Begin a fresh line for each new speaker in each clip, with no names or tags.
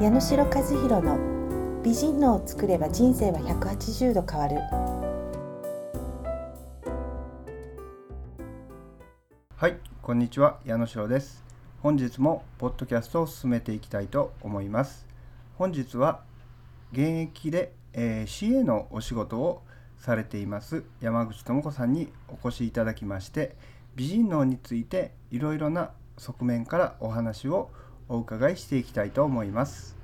矢野代和弘の美人脳を作れば人生は180度変わる。
はいこんにちは矢野代です。本日もポッドキャストを進めていきたいと思います。本日は現役で、えー、CA のお仕事をされています山口智子さんにお越しいただきまして美人脳についていろいろな側面からお話をお伺いしていきたいと思います。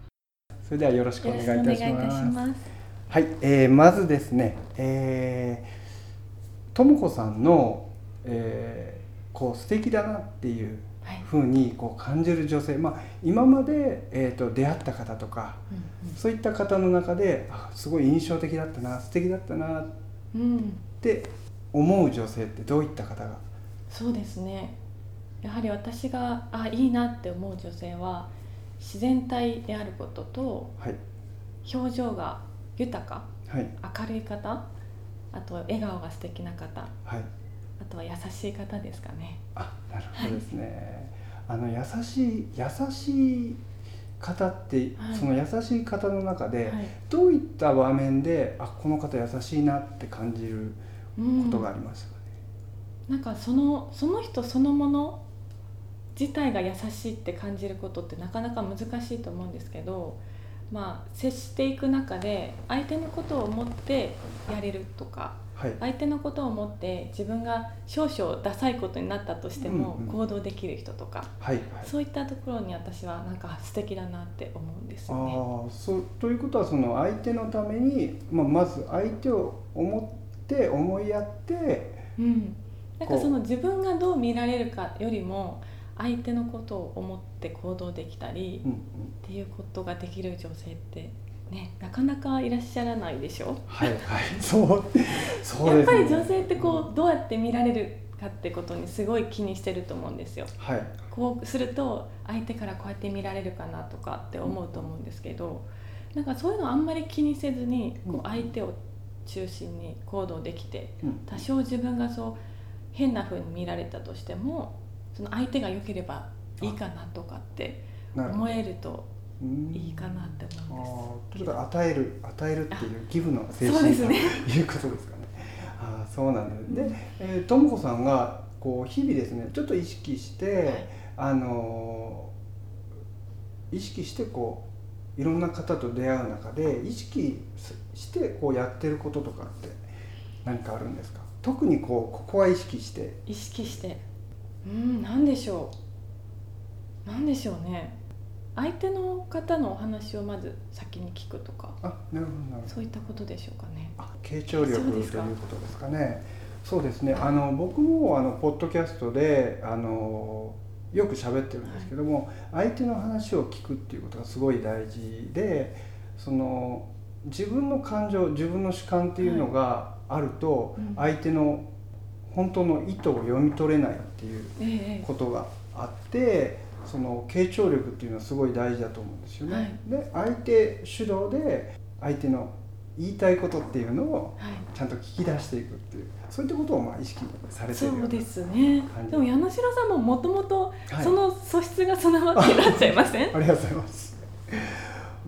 それではよろしくお願いいたします。はい、えー、まずですね、えー、ともこさんの、えー、こう素敵だなっていうふうにこう感じる女性、まあ、今まで、えーと、出会った方とか、うんうん、そういった方の中であすごい印象的だったな素敵だったなって思う女性ってどういった方が？
そうですねやはり私があいいなって思う女性は自然体であることと、はい、表情が豊か、はい、明るい方あと笑顔が素敵な方、はい、あとは優しい方ですかね。
あなるほどですね、あの優しい優しい方って、はい、その優しい方の中で、どういった場面であこの方優しいなって感じることがありますかね、
うん、なんかそのその人そのもの自体が優しいって感じることってなかなか難しいと思うんですけど、まあ、接していく中で相手のことを思ってやれるとか、はい、相手のことを思って自分が少々ダサいことになったとしても行動できる人とか、うんうん、そういったところに私はなんか素敵だなって思うんですよね。
あそうということはその相手のために、まあ、まず相手を思って思いやって、
うん、なんかその自分がどう見られるかよりも相手のことを思って行動できたり、うんうん、っていうことができる女性ってね、なかなかいらっしゃらないでしょ？
はいはい、そ う
そう、ね、やっぱり女性ってこうどうやって見られるかってことにすごい気にしてると思うんですよ。はい、こうすると相手からこうやって見られるかなとかって思うと思うんですけど、なんかそういうのあんまり気にせずにこう相手を中心に行動できて、多少自分がそう変な風に見られたとしてもその相手が良ければいいかなとかって思えるといいかなって思うんです。
と与える与えるっていうギブの精神と、ね、いうことですかね。あそうなんです。で、えー、ともこさんがこう日々ですねちょっと意識して、はい、あの意識してこういろんな方と出会う中で意識してこうやってることとかって何かあるんですか？特にこうここは意識して。
意識してうん何でしょう。何でしょうね。相手の方のお話をまず先に聞くとか
あなるほどなるほど。
そういったことでしょうかね。
あ傾聴力ということですかね。そうですね。あの僕もあのポッドキャストであのよく喋ってるんですけども、はい、相手の話を聞くっていうことがすごい大事でその自分の感情自分の主観っていうのがあると、相手の本当の意図を読み取れないっていうことがあって、その傾聴力っていうのはすごい大事だと思うんですよね。はい、で相手主導で相手の言いたいことっていうのをちゃんと聞き出していくっていう、そういったことをまあ意識されてる
そうですね。でも矢野代さんももともとその素質が備わっていらっしゃいません、
ありがとうございます。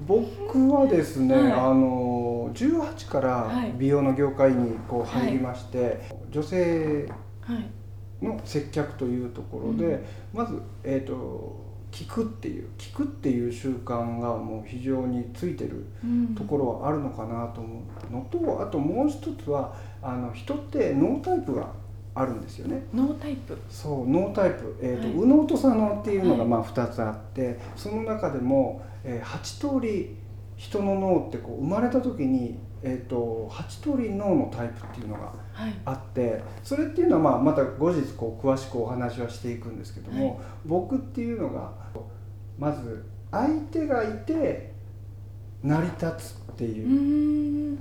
僕はですね、はい、あの18から美容の業界にこう入りまして、はい、女性の接客というところで、はい、まず、えーと、聞くっていう聞くっていう習慣がもう非常についてるところはあるのかなと思うのと、うん、あともう一つはあの人って脳タイプがあるんですよね。
脳タイプ。
そう脳タイプ、えーと、はい、右脳と左脳っていうのがまあ2つあって、その中でも、えー、8通り人の脳ってこう生まれた時に、えーと、8通り脳のタイプっていうのがあって、はい、それっていうのはまあまた後日こう詳しくお話はしていくんですけども、はい、僕っていうのがまず相手がいて成り立つっていう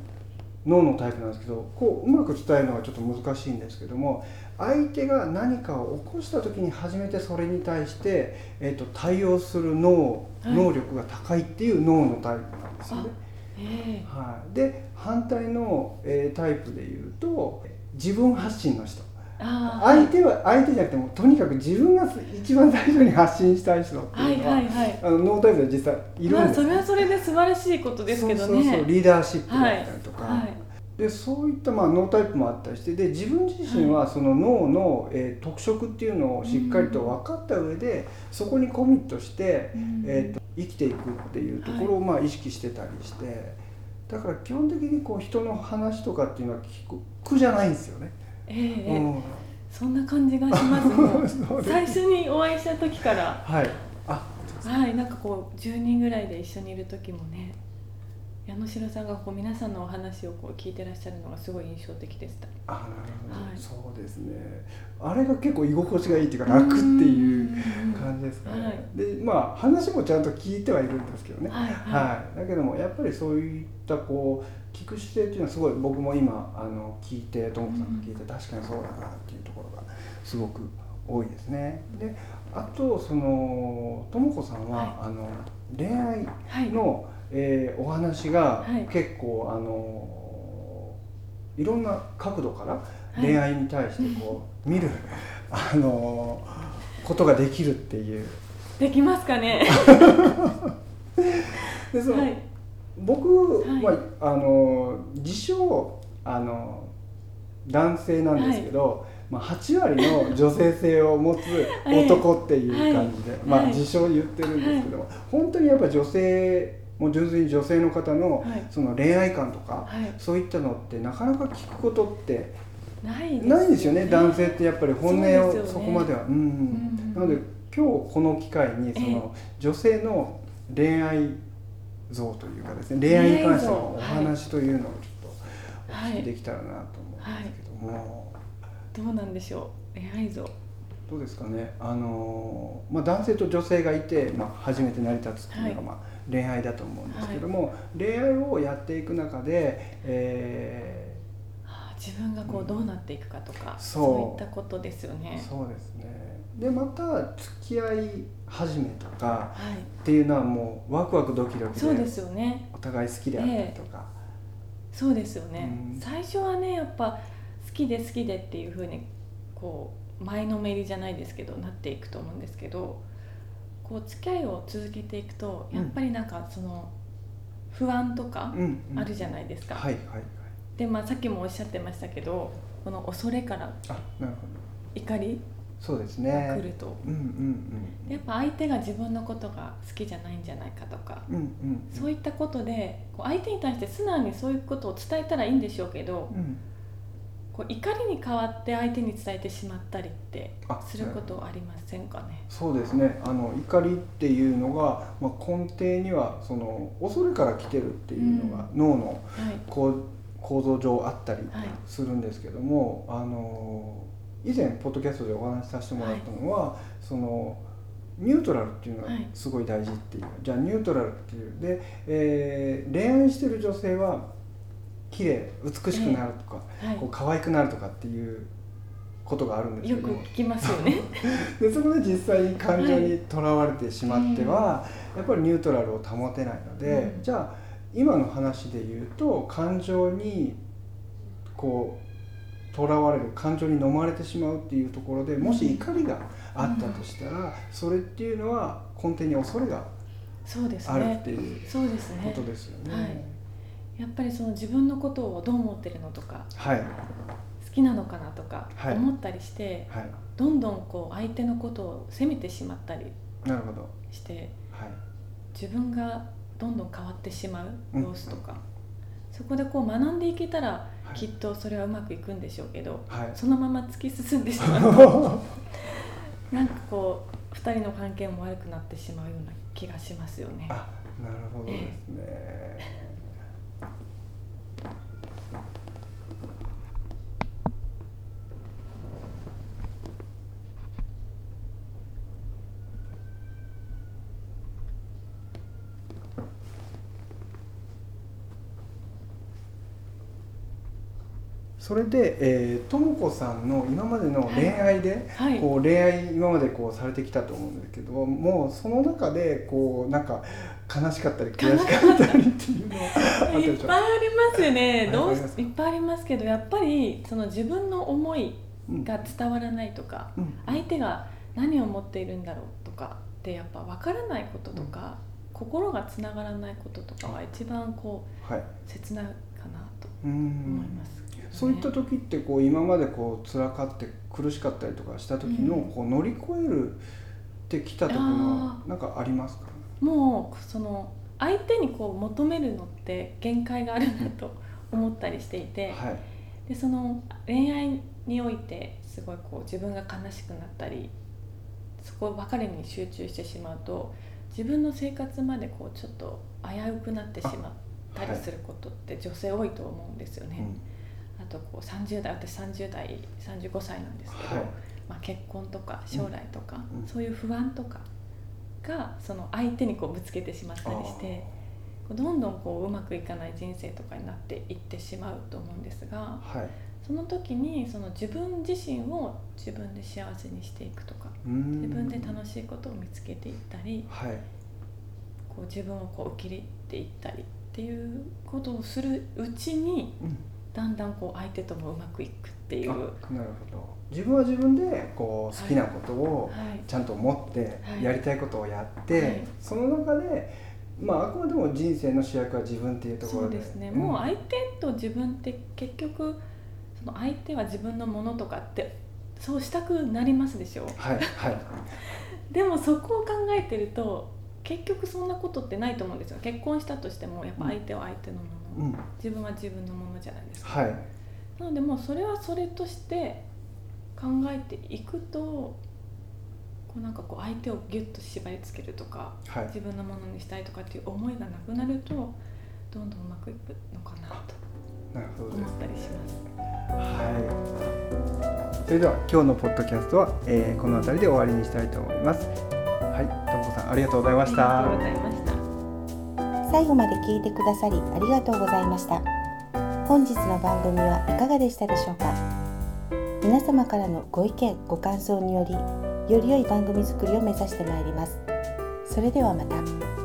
脳のタイプなんですけどこううまく伝えるのがちょっと難しいんですけども相手が何かを起こした時に初めてそれに対して、えーと、対応する脳、能力が高いっていう脳のタイプなんですよね。えー、はい、で反対の、えー、タイプでいうと自分発信の人相手は相手じゃなくてもとにかく自分が一番最初に発信したい人っていうのは,、はいはいはい、あのノータイプで実際いるんです、まあ、
それはそれで素晴らしいことですけどね。そうそう
リーダーシップだったりとか、はい。はいでそういったまあ脳タイプもあったりしてで自分自身はその脳の、えー、特色っていうのをしっかりと分かった上で、そこにコミットして、えーと、生きていくっていうところをまあ意識してたりして、だから基本的にこう人の話とかっていうのは聞く苦じゃないんですよね。
えー、うん、そんな感じがします 最初にお会いした時から。
はい。
あはいなんかこう10人ぐらいで一緒にいる時もね矢野代さんがこう皆さんのお話をこう聞いてらっしゃるのがすごい印象的でした。
あなるほど、はい、そうですね。あれが結構居心地がいいっていうか楽っていう感じですかね、はい、でまあ話もちゃんと聞いてはいるんですけどね、はい、はい、だけどもやっぱりそういったこう聞く姿勢っていうのはすごい僕も今あの聞いてとも子さんが聞いて確かにそうだなっていうところがすごく多いですね。であとそのとも子さんは、あの恋愛の、えー、お話が結構、はい、あのいろんな角度から恋愛に対してこう、はい、見るあのことができるっていう。
できますかね？
でその、はい、僕、まあ、あの自称あの男性なんですけど、まあ、8割の女性性を持つ 男っていう感じで、まあ、自称言ってるんですけども、本当にやっぱ女性もう純粋に女性の方のその恋愛観とか、そういったのってなかなか聞くことってないんですよね。男性ってやっぱり本音をそこまでは。うん、なので今日この機会にその女性の恋愛像というかですね恋愛に関してのお話というのをちょっとお聞きできたらなと思うんですけども、
どうなんでしょう。恋愛像
どうですかね。あの、まあ、男性と女性がいて、まあ、初めて成り立つっていうのが、まあ恋愛だと思うんですけども、はい、恋愛をやっていく中で、え
ー、自分がこうどうなっていくかとか、う。ん、そういったことですよね。
そうですね。でまた付き合い始めとかっていうのはもうワクワクドキドキで
そうですよね。
お互い好きであったりとか、
えー、そうですよね、うん、最初はねやっぱ好きで好きでっていうふうにこう前のめりじゃないですけどなっていくと思うんですけどこう付き合いを続けていくとやっぱりなんかその不安とかあるじゃないですか。はいはいはい、でまあさっきもおっしゃってましたけどこの恐れから怒り
そうですね。
が来ると、うんうんうん、やっぱ相手が自分のことが好きじゃないんじゃないかとか、うんうんうん、そういったことでこう相手に対して素直にそういうことを伝えたらいいんでしょうけど、うん、こう怒りに代わって相手に伝えてしまったりってすることありませんかね？
そうですね。あの怒りっていうのが、まあ、根底にはその恐れから来てるっていうのが、うん、脳のこう、はい、構造上あったりするんですけども、はい、あの以前ポッドキャストでお話しさせてもらったのは、はい、そのニュートラルっていうのはすごい大事っていう、じゃあニュートラルっていう。で、えー、恋愛してる女性は綺麗美しくなるとか、えーはい、こう可愛くなるとかっていうことがあるんですけど。
よく聞きますよね。
でそこで実際に感情にとらわれてしまっては、はい、やっぱりニュートラルを保てないので、うん、じゃあ今の話で言うと感情にこうとらわれる感情に飲まれてしまうっていうところでもし怒りがあったとしたら、うん、それっていうのは根底に恐れがあるっていうことですよね。
やっぱりその自分のことをどう思ってるのとか、はい、好きなのかなとか思ったりして、はい、どんどんこう相手のことを責めてしまったりして、はい、自分がどんどん変わってしまう様子とか、うん、そこでこう学んでいけたら、きっとそれはうまくいくんでしょうけど、そのまま突き進んでしまう。と なんかこう2人の関係も悪くなってしまうような気がしますよね。
あなるほどですね。それで、えー、とも子さんの今までの恋愛で、はい。こう恋愛今までこうされてきたと思うんですけどもうその中でこうなんか悲しかったり悔しかったりっていうのは
いっぱいありますよね。どういっぱいありますけどやっぱりその自分の思いが伝わらないとか、うん、相手が何を持っているんだろうとかってやっぱ分からないこととか、心がつながらないこととかは一番こう、はい、切ないかなと思います、
ね、そういった時ってこう今までこう辛かって苦しかったりとかした時のこう乗り越えるってきた時のなんかありますか？
もうその相手にこう求めるのって限界があるなと思ったりしていて、はい、でその恋愛においてすごいこう自分が悲しくなったりそこ別れに集中してしまうと自分の生活までこうちょっと危うくなってしまったりすることって女性多いと思うんですよね。あとこう30代私30代35歳なんですけど、はい、まあ、結婚とか将来とか、うん、そういう不安とかがその相手にこうぶつけてしまったりしてどんどんこううまくいかない人生とかになっていってしまうと思うんですが、はい、その時にその自分自身を自分で幸せにしていくとか自分で楽しいことを見つけていったり、はい、こう自分をこう受け入れていったりっていうことをするうちに、うん、だんだんこう相手ともうまくいくっていう。なる
ほど。自分は自分でこう好きなことをちゃんと持ってやりたいことをやって、はいはい、その中でまあ、あくまでも人生の主役は自分っていうところ
で。そうですね、うん、もう相手と自分って結局その相手は自分のものとかってそうしたくなりますでしょ。
はいはい。
でもそこを考えてると結局そんなことってないと思うんですよ。結婚したとしてもやっぱ相手は相手のもの、うん、自分は自分のものじゃないですか、はい、なのでもうそれはそれとして考えていくとこうなんかこう相手をギュッと縛りつけるとか、はい、自分のものにしたいとかっていう思いがなくなるとどんどんうまくいくのかなと思ったりします。
はい。それでは今日のポッドキャストは、えー、この辺りで終わりにしたいと思いますはいともこさんありがとうございました。
ありがとうございました。
最後まで聞いてくださりありがとうございました。本日の番組はいかがでしたでしょうか？皆様からのご意見ご感想によりより良い番組作りを目指してまいります。それではまた。